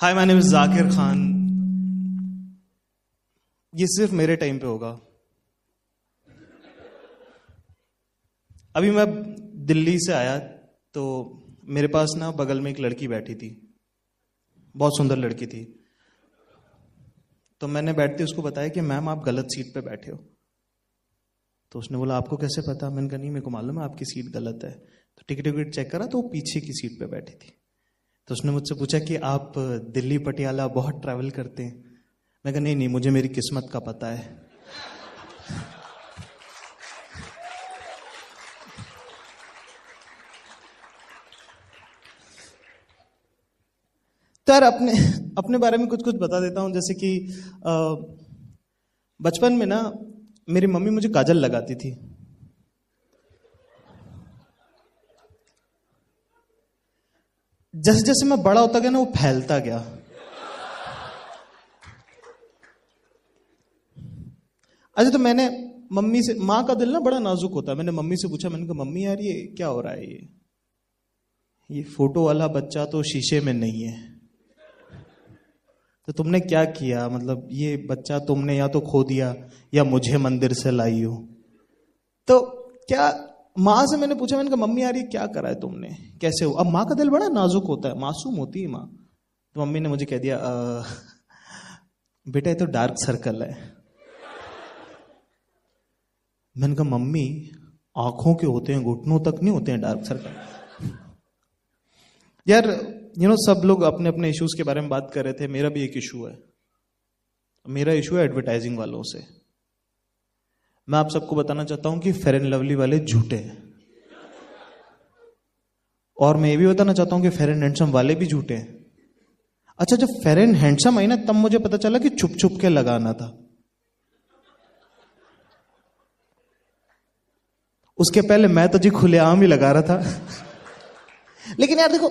Hi my name Zakir Khan ये सिर्फ़ मेरे टाइम पे होगा। अभी मैं दिल्ली से आया तो मेरे पास ना बगल में एक लड़की बैठी थी। बहुत सुंदर लड़की थी। तो मैंने बैठते उसको बताया कि, मैम, आप गलत सीट पे बैठे हो। तो उसने बोला, आपको कैसे पता? मैंने कहा, नहीं, मेरे को मालूम है, आपकी सीट गलत है। तो टिकट विकट चेक करा तो वो पीछे की सीट पे बैठी थी। तो उसने मुझसे पूछा कि आप दिल्ली पटियाला बहुत ट्रैवल करते हैं? मैं कहा, नहीं नहीं, मुझे मेरी किस्मत का पता है। तो यार, अपने अपने बारे में कुछ कुछ बता देता हूँ। जैसे कि बचपन में ना, मेरी मम्मी मुझे काजल लगाती थी। जैसे जैसे मैं बड़ा होता गया ना, वो फैलता गया। अच्छा तो मैंने मम्मी से, माँ का दिल ना बड़ा नाजुक होता है। मैंने मम्मी से पूछा, मैंने कहा, मम्मी यार, ये क्या हो रहा है ये? ये फ़ोटो वाला बच्चा तो शीशे में नहीं है। तो तुमने क्या किया? मतलब ये बच्चा तुमने या तो खो दिया, या मुझे मंदिर से लाई हो? तो क्या माँ से मैंने पूछा, मैंने कहा, मम्मी यार, ये क्या करा है तुमने? कैसे हो? अब माँ का दिल बड़ा नाजुक होता है, मासूम होती है माँ। तो मम्मी ने मुझे कह दिया बेटा, ये तो डार्क सर्कल है। मैंने कहा, मम्मी, आँखों के होते हैं, घुटनों तक नहीं होते हैं डार्क सर्कल. यार यू नो सब लोग अपने अपने इश्यूज़ के बारे में बात कर रहे थे, मेरा भी एक इशू है। मेरा इशू है एडवर्टाइजिंग वालों से। मैं आप सबको बताना चाहता हूँ कि फेर एंड लवली वाले झूठे हैं। और मैं ये भी बताना चाहता हूँ कि फेर एंड हैंडसम वाले भी झूठे हैं। अच्छा जब फेर एंड हैंडसम आई ना, तब मुझे पता चला कि छुप छुप के लगाना था। उसके पहले मैं तो जी खुलेआम ही लगा रहा था। लेकिन यार देखो,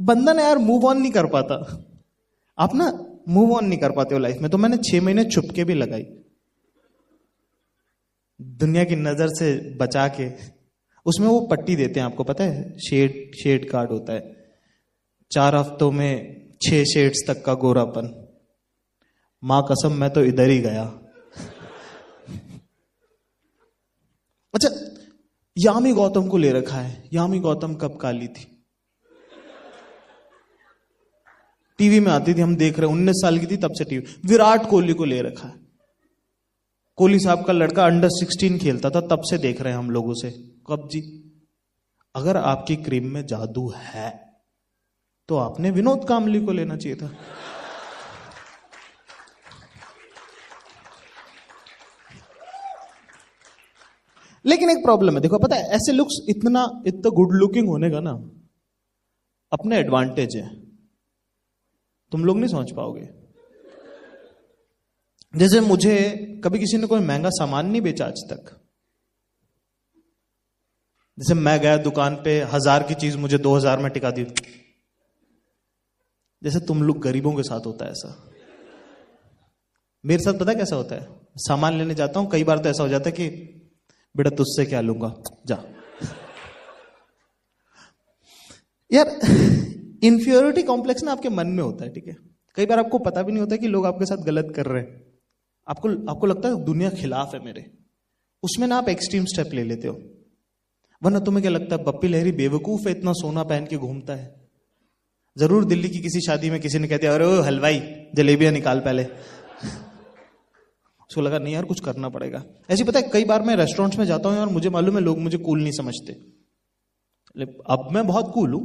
बंदा ना यार मूव ऑन नहीं कर पाता। आप ना मूव ऑन नहीं कर पाते हो लाइफ में तो मैंने छह महीने छुप के भी लगाई। दुनिया की नज़र से बचा के, उसमें वो पट्टी देते हैं आपको पता है? शेड शेड कार्ड होता है। चार हफ्तों में छह शेड्स तक का गोरापन। माँ कसम, मैं तो इधर ही गया। अच्छा यामी गौतम को ले रखा है। यामी गौतम कब काली थी? टीवी में आती थी, हम देख रहे उन्नीस साल की थी, तब से टीवी। विराट कोहली को ले रखा है। कोहली साहब का लड़का अंडर सिक्सटीन खेलता था, तब से देख रहे हैं हम लोगों से। कब जी? अगर आपकी क्रीम में जादू है तो आपने विनोद कामली को लेना चाहिए था। लेकिन एक प्रॉब्लम है, देखो, पता है, ऐसे लुक्स इतना इतना गुड लुकिंग होने का ना, अपने एडवांटेज है। तुम लोग नहीं समझ पाओगे। जैसे मुझे कभी किसी ने कोई महँगा सामान नहीं बेचा आज तक। जैसे मैं गया दुकान पे, हज़ार की चीज़ मुझे दो हज़ार में टिका दी। जैसे तुम लोग गरीबों के साथ होता है ऐसा। मेरे साथ पता कैसा होता है? सामान लेने जाता हूँ, कई बार तो ऐसा हो जाता है कि, बेटा, तुझसे क्या लूँगा? जा। यार इंफ्योरिटी कॉम्प्लेक्स ना आपके मन में होता है, ठीक है? कई बार आपको पता भी नहीं होता कि लोग आपके साथ गलत कर रहे हैं। आपको आपको लगता है दुनिया खिलाफ है मेरे? उसमें ना आप एक्सट्रीम स्टेप ले लेते हो। वरना तुम्हें क्या लगता है, बप्पी लहरी बेवकूफ़ है, इतना सोना पहन के घूमता है? ज़रूर दिल्ली की किसी शादी में किसी ने कहते अरे हलवाई, जलेबियाँ निकाल पहले। उसको लगा, नहीं यार, कुछ करना पड़ेगा। ऐसी पता है, कई बार मैं रेस्टोरेंट्स में जाता हूँ और मुझे मालूम है लोग मुझे कूल नहीं समझते। अब मैं बहुत कूल हूँ।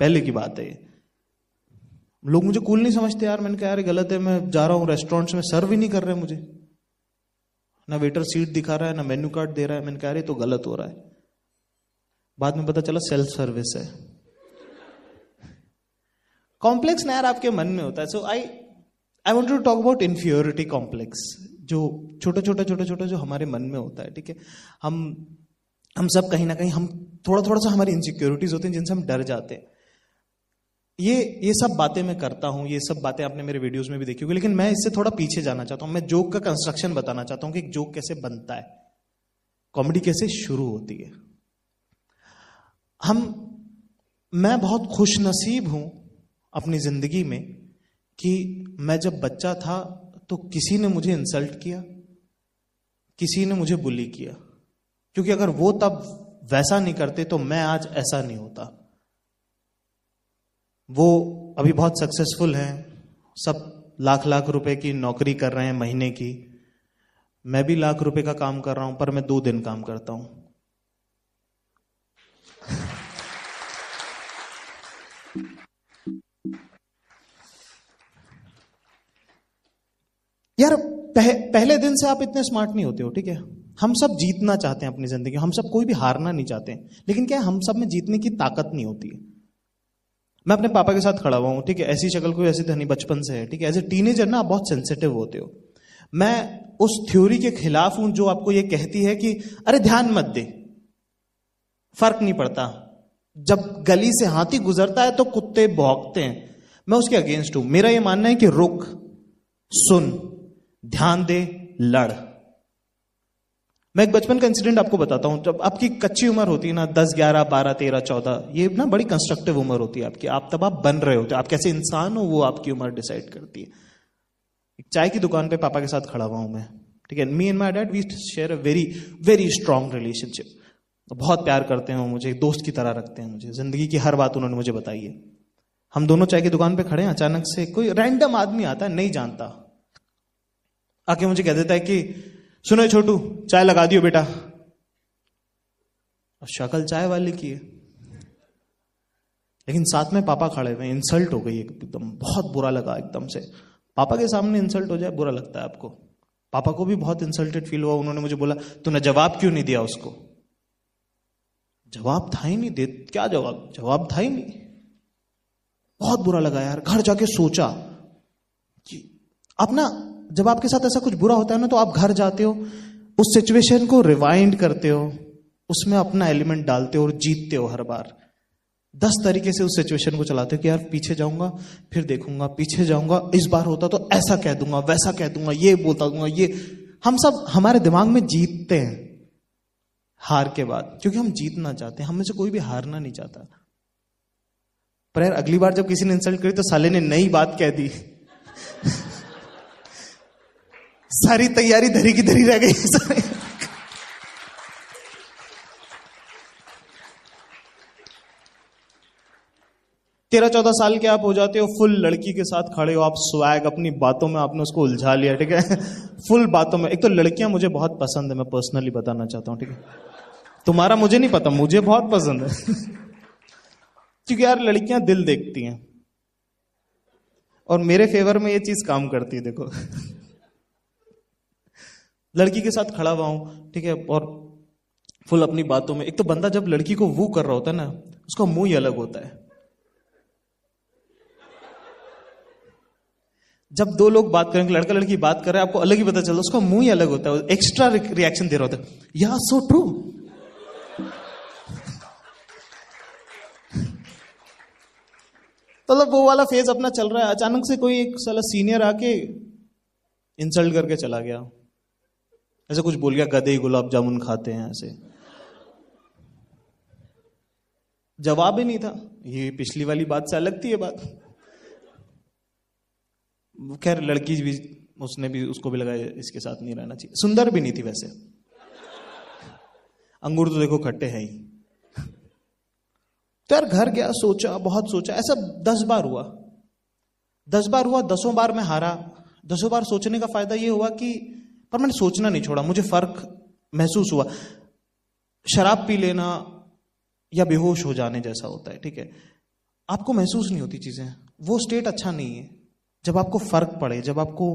पहले की बात है लोग मुझे कूल नहीं समझते, यार, मैंने कहा, यार गलत है, मैं जा रहा हूँ रेस्टोरेंट्स में सर्व ही नहीं कर रहे मुझे. ना वेटर सीट दिखा रहा है, ना मेन्यू कार्ड दे रहा है, मैंने कहा तो गलत हो रहा है. बाद में पता चला सेल्फ सर्विस है। कॉम्प्लेक्स ना यार आपके मन में होता है। So I I want to talk about inferiority complex जो छोटा छोटा छोटा छोटा, जो हमारे मन में होता है, ठीक है? हम हम सब कहीं ना कहीं, हम थोड़ा थोड़ा सा हमारी इनसिक्योरिटीज होती हैं, जिनसे हम डर जाते हैं। ये ये सब बातें मैं करता हूँ, ये सब बातें आपने मेरे वीडियोस में भी देखी होगी, लेकिन मैं इससे थोड़ा पीछे जाना चाहता हूँ। मैं जोक का कंस्ट्रक्शन बताना चाहता हूँ कि एक जोक कैसे बनता है। कॉमेडी कैसे शुरू होती है। हम, मैं बहुत खुश नसीब हूँ अपनी ज़िंदगी में कि मैं जब बच्चा था तो किसी ने मुझे इंसल्ट किया, किसी ने मुझे बुली किया। क्योंकि अगर वो तब वैसा नहीं करते तो मैं आज ऐसा नहीं होता। वो अभी बहुत सक्सेसफुल हैं। सब लाख लाख रुपए की नौकरी कर रहे हैं महीने की। मैं भी लाख रुपए का काम कर रहा हूँ पर मैं दो दिन काम करता हूँ। यार पह, पहले दिन से आप इतने स्मार्ट नहीं होते हो ठीक है? हम सब जीतना चाहते हैं अपनी ज़िंदगी हम सब कोई भी हारना नहीं चाहते लेकिन क्या हम सब में जीतने की ताकत नहीं होती है? मैं अपने पापा के साथ खड़ा हुआ हूँ, ठीक है? ऐसी शक्ल कोई ऐसी धनी बचपन से है, ठीक है? एज ए टीनेजर ना आप बहुत सेंसिटिव होते हो। मैं उस थ्योरी के खिलाफ हूँ जो आपको यह कहती है कि, अरे ध्यान मत दे, फ़र्क नहीं पड़ता। जब गली से हाथी गुजरता है तो कुत्ते भौंकते हैं। मैं उसके अगेंस्ट हूँ। मेरा यह मानना है कि रुक, सुन, ध्यान दे, लड़। मैं एक बचपन का इंसिडेंट आपको बताता हूँ। जब आपकी कच्ची उम्र होती है ना, दस, ग्यारह, बारह, तेरह, चौदह, ये ना बड़ी कंस्ट्रक्टिव उम्र होती है आपकी। आप तब आप बन रहे होते आप कैसे इंसान हो, वो आपकी उम्र डिसाइड करती है। एक चाय की दुकान पे पापा के साथ खड़ा हुआ हूँ मैं। ठीक है me and my dad we share a very very strong relationship बहुत प्यार करते हैं मुझे, एक दोस्त की तरह रखते हैं मुझे। ज़िंदगी की हर बात उन्होंने मुझे बताई है। हम दोनों चाय की दुकान पे खड़े हैं, अचानक से कोई रैंडम आदमी आता है, नहीं जानता। आके मुझे कह देता है कि सुनो छोटू, चाय लगा दियो बेटा। और शक्ल चाय वाले की है। लेकिन साथ में पापा खड़े हुए इंसल्ट हो गई एकदम, बहुत बुरा लगा एकदम से। पापा के सामने इंसल्ट हो जाए, बुरा लगता है आपको। पापा को भी बहुत इंसल्टेड फील हुआ, उन्होंने मुझे बोला, तूने जवाब क्यों नहीं दिया उसको? जवाब था ही नहीं, दे, क्या जवाब? जवाब था ही नहीं। बहुत बुरा लगा यार, घर जाके सोचा कि अपना जब आपके साथ ऐसा कुछ बुरा होता है ना तो आप घर जाते हो, उस सिचुएशन को रिवाइंड करते हो, उसमें अपना एलिमेंट डालते हो और जीतते हो हर बार। दस तरीके से उस सिचुएशन को चलाते हो कि यार पीछे जाऊँगा, फिर देखूँगा, पीछे जाऊँगा, इस बार होता तो ऐसा कह दूँगा, वैसा कह दूँगा, ये बोलता दूँगा, ये। हम सब, हमारे दिमाग में जीतते हैं हार के बाद, क्योंकि हम जीतना चाहते हैं, हमें से कोई भी हारना नहीं चाहता। पर यार, अगली बार जब किसी ने इंसल्ट करी तो साले ने नई बात कह दी। सारी तैयारी धरी की धरी रह गई तेरह चौदह साल के आप हो जाते हो, फुल लड़की के साथ खड़े हो, आप स्वैग अपनी बातों में आपने उसको उलझा लिया, ठीक है? फुल बातों में। एक तो लड़कियाँ मुझे बहुत पसंद है, मैं पर्सनली बताना चाहता हूँ, ठीक है? तुम्हारा मुझे नहीं पता, मुझे बहुत पसंद है। क्योंकि यार लड़कियाँ दिल देखती हैं। और मेरे फेवर में ये चीज़ काम करती है, देखो। लड़की के साथ खड़ा हुआ हूँ, ठीक है, और फुल अपनी बातों में। एक तो बंदा जब लड़की को वो कर रहा होता है ना, उसका मुँह ही अलग होता है। जब दो लोग बात करेंगे, लड़का लड़की बात कर रहे हैं, आपको अलग ही पता चलता है, उसका मुँह ही अलग होता है एक्स्ट्रा रिएक्शन दे रहा होता है। या सो ट्रू मतलब वो वाला फ़ेज़ अपना चल रहा है, अचानक से कोई एक साला सीनियर आके इंसल्ट करके चला गया। ऐसे कुछ बोल गया गदे गुलाब जामुन खाते हैं ऐसे। जवाब ही नहीं था। ये पिछली वाली बात से अलग थी ये बात। खैर, लड़की भी, उसने भी, उसको भी लगाया इसके साथ नहीं रहना चाहिए। सुंदर भी नहीं थी वैसे। अंगूर तो देखो खट्टे हैं ही। तो यार घर गया, सोचा, बहुत सोचा। ऐसा दस बार हुआ। दस बार हुआ, दसों बार मैं हारा। दसों बार सोचने का फ़ायदा यह हुआ कि पर मैंने सोचना नहीं छोड़ा, मुझे फ़र्क महसूस हुआ। शराब पी लेना या बेहोश हो जाने जैसा होता है, ठीक है? आपको महसूस नहीं होती चीज़ें। वो स्टेट अच्छा नहीं है। जब आपको फ़र्क पड़े, जब आपको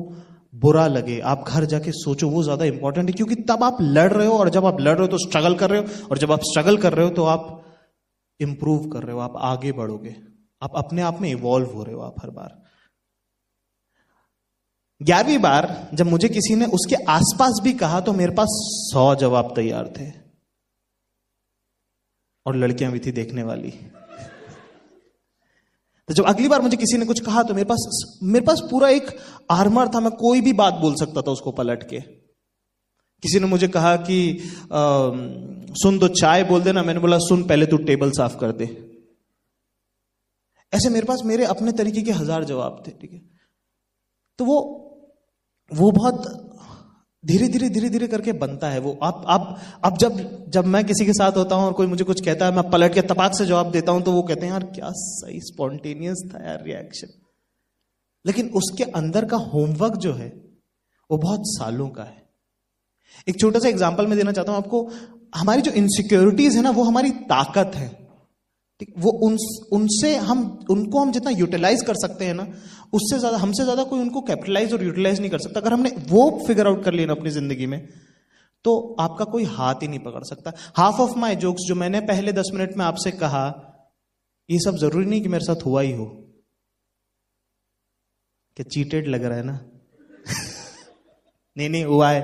बुरा लगे, आप घर जाके सोचो, वो ज़्यादा इंपॉर्टेंट है, क्योंकि तब आप लड़ रहे हो और जब आप लड़ रहे हो तो स्ट्रगल कर रहे हो, और जब आप स्ट्रगल कर रहे हो तो आप इंप्रूव कर रहे हो, आप आगे बढ़ोगे। आप अपने आप में इवॉल्व हो रहे हो आप हर बार। ग्यारहवीं बार जब मुझे किसी ने उसके आसपास भी कहा तो मेरे पास सौ जवाब तैयार थे। और लड़कियाँ भी थी देखने वाली। तो जब अगली बार मुझे किसी ने कुछ कहा तो मेरे पास मेरे पास पूरा एक आर्मर था मैं कोई भी बात बोल सकता था उसको पलट के। किसी ने मुझे कहा कि आ, सुन दो चाय बोल देना। मैंने बोला सुन पहले तू टेबल साफ़ कर दे। ऐसे मेरे पास मेरे अपने तरीके के हज़ार जवाब थे ठीक है? तो वो वो बहुत धीरे धीरे धीरे धीरे करके बनता है वो। आप आप अब जब जब मैं किसी के साथ होता हूँ और कोई मुझे कुछ कहता है, मैं पलट के तपाक से जवाब देता हूँ तो वो कहते हैं, यार, क्या सही स्पॉन्टेनियस था यार रिएक्शन लेकिन उसके अंदर का होमवर्क जो है, वो बहुत सालों का है। एक छोटा सा एग्ज़ाम्पल मैं देना चाहता हूँ आपको। हमारी जो इनसिक्योरिटीज है ना, वो हमारी ताकत है। ठीक, वो उन, उनसे हम, उनको हम जितना यूटिलाइज कर सकते हैं ना उससे ज़्यादा, हमसे ज़्यादा कोई उनको कैपिटलाइज और यूटिलाइज नहीं कर सकता। अगर हमने वो फिगर आउट कर लिया ना अपनी ज़िंदगी में तो आपका कोई हाथ ही नहीं पकड़ सकता। हाफ़ ऑफ़ माई जोक्स जो मैंने पहले दस मिनट में आपसे कहा, ये सब ज़रूरी नहीं कि मेरे साथ हुआ ही हो। क्या चीटेड लग रहा है ना? नहीं नहीं, हुआ है।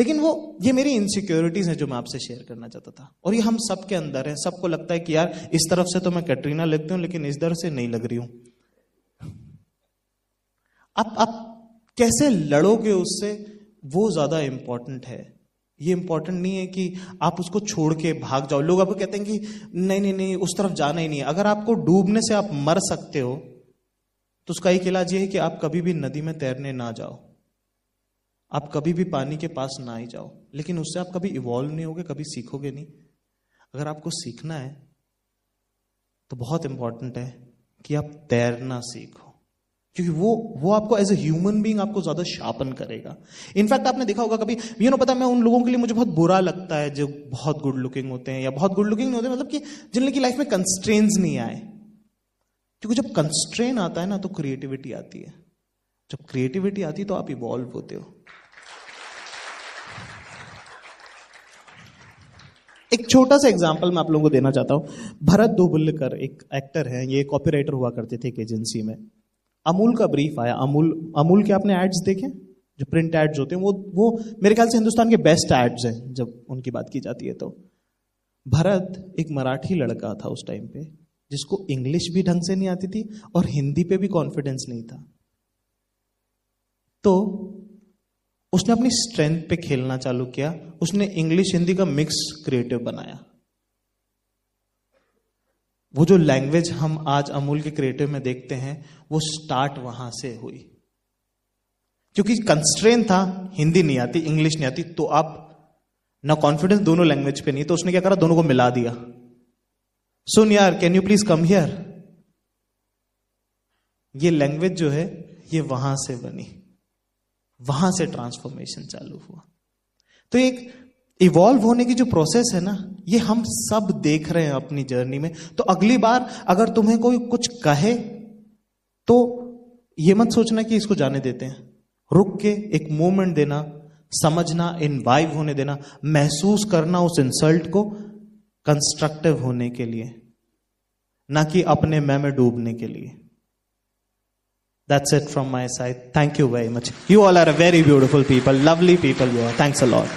लेकिन वो, ये मेरी इनसिक्योरिटीज है जो मैं आपसे शेयर करना चाहता था। और ये हम सबके अंदर है। सबको लगता है कि यार, इस तरफ़ से तो मैं कैटरीना लगती हूँ, लेकिन इस तरफ़ से नहीं लग रही हूँ। आप आप कैसे लड़ोगे उससे? वो ज़्यादा इंपॉर्टेंट है। ये इंपॉर्टेंट नहीं है कि आप उसको छोड़ के भाग जाओ। लोग आपको कहते हैं कि नहीं नहीं नहीं, उस तरफ़ जाना ही नहीं। है अगर आपको डूबने से आप मर सकते हो तो उसका एक इलाज ये है कि आप कभी भी नदी में तैरने ना जाओ। आप कभी भी पानी के पास ना ही जाओ। लेकिन उससे आप कभी इवॉल्व नहीं होगे, कभी सीखोगे नहीं। अगर आपको सीखना है तो बहुत इंपॉर्टेंट है कि आप तैरना सीखो। क्योंकि वो वो आपको एज ए ह्यूमन बींग आपको ज़्यादा शार्पन करेगा। इनफैक्ट आपने देखा होगा कभी यू नो पता मैं उन लोगों के लिए मुझे बहुत बुरा लगता है जो बहुत गुड लुकिंग होते हैं, या बहुत गुड लुकिंग होते मतलब कि जिनकी लाइफ में कंस्ट्रेन्स नहीं आए। क्योंकि जब कंस्ट्रेन आता है ना तो क्रिएटिविटी आती है। जब क्रिएटिविटी आती है तो आप इवॉल्व होते हो। एक छोटा सा एग्ज़ाम्पल मैं आप लोगों को देना चाहता हूँ। भरत दोबुल्लकर एक एक्टर है, ये कॉपीराइटर हुआ करते थे एक एजेंसी में। अमूल का ब्रीफ आया। अमूल अमूल के आपने एड्स देखे? जो प्रिंट एड्स होते हैं, वो वो मेरे ख्याल से हिंदुस्तान के बेस्ट एड्स हैं, जब उनकी बात की जाती है तो। भरत एक मराठी लड़का था उस टाइम पे, जिसको इंग्लिश भी ढंग से नहीं आती थी और हिंदी पे भी कॉन्फिडेंस नहीं था। तो उसने अपनी स्ट्रेंथ पे खेलना चालू किया, उसने इंग्लिश हिंदी का मिक्स क्रिएटिव बनाया। वो जो लैंग्वेज हम आज अमूल के क्रिएटिव में देखते हैं, वो स्टार्ट वहाँ से हुई। क्योंकि कंस्ट्रेन था हिंदी नहीं आती इंग्लिश नहीं आती तो आप ना कॉन्फिडेंस दोनों लैंग्वेज पे नहीं तो उसने क्या करा? दोनों को मिला दिया। सुन यार can you please come here ये लैंग्वेज जो है, ये वहाँ से बनी। वहाँ से ट्रांसफॉर्मेशन चालू हुआ। तो एक इवॉल्व होने की जो प्रोसेस है ना, ये हम सब देख रहे हैं अपनी जर्नी में। तो अगली बार अगर तुम्हें कोई कुछ कहे तो ये मत सोचना कि इसको जाने देते हैं। रुक के एक मोमेंट देना, समझना इनवाइव होने देना, महसूस करना उस इंसल्ट को कंस्ट्रक्टिव होने के लिए, ना कि अपने मैं में डूबने के लिए। That's it from my side. Thank you very much. You all are a very beautiful people, lovely people you are. Thanks a lot.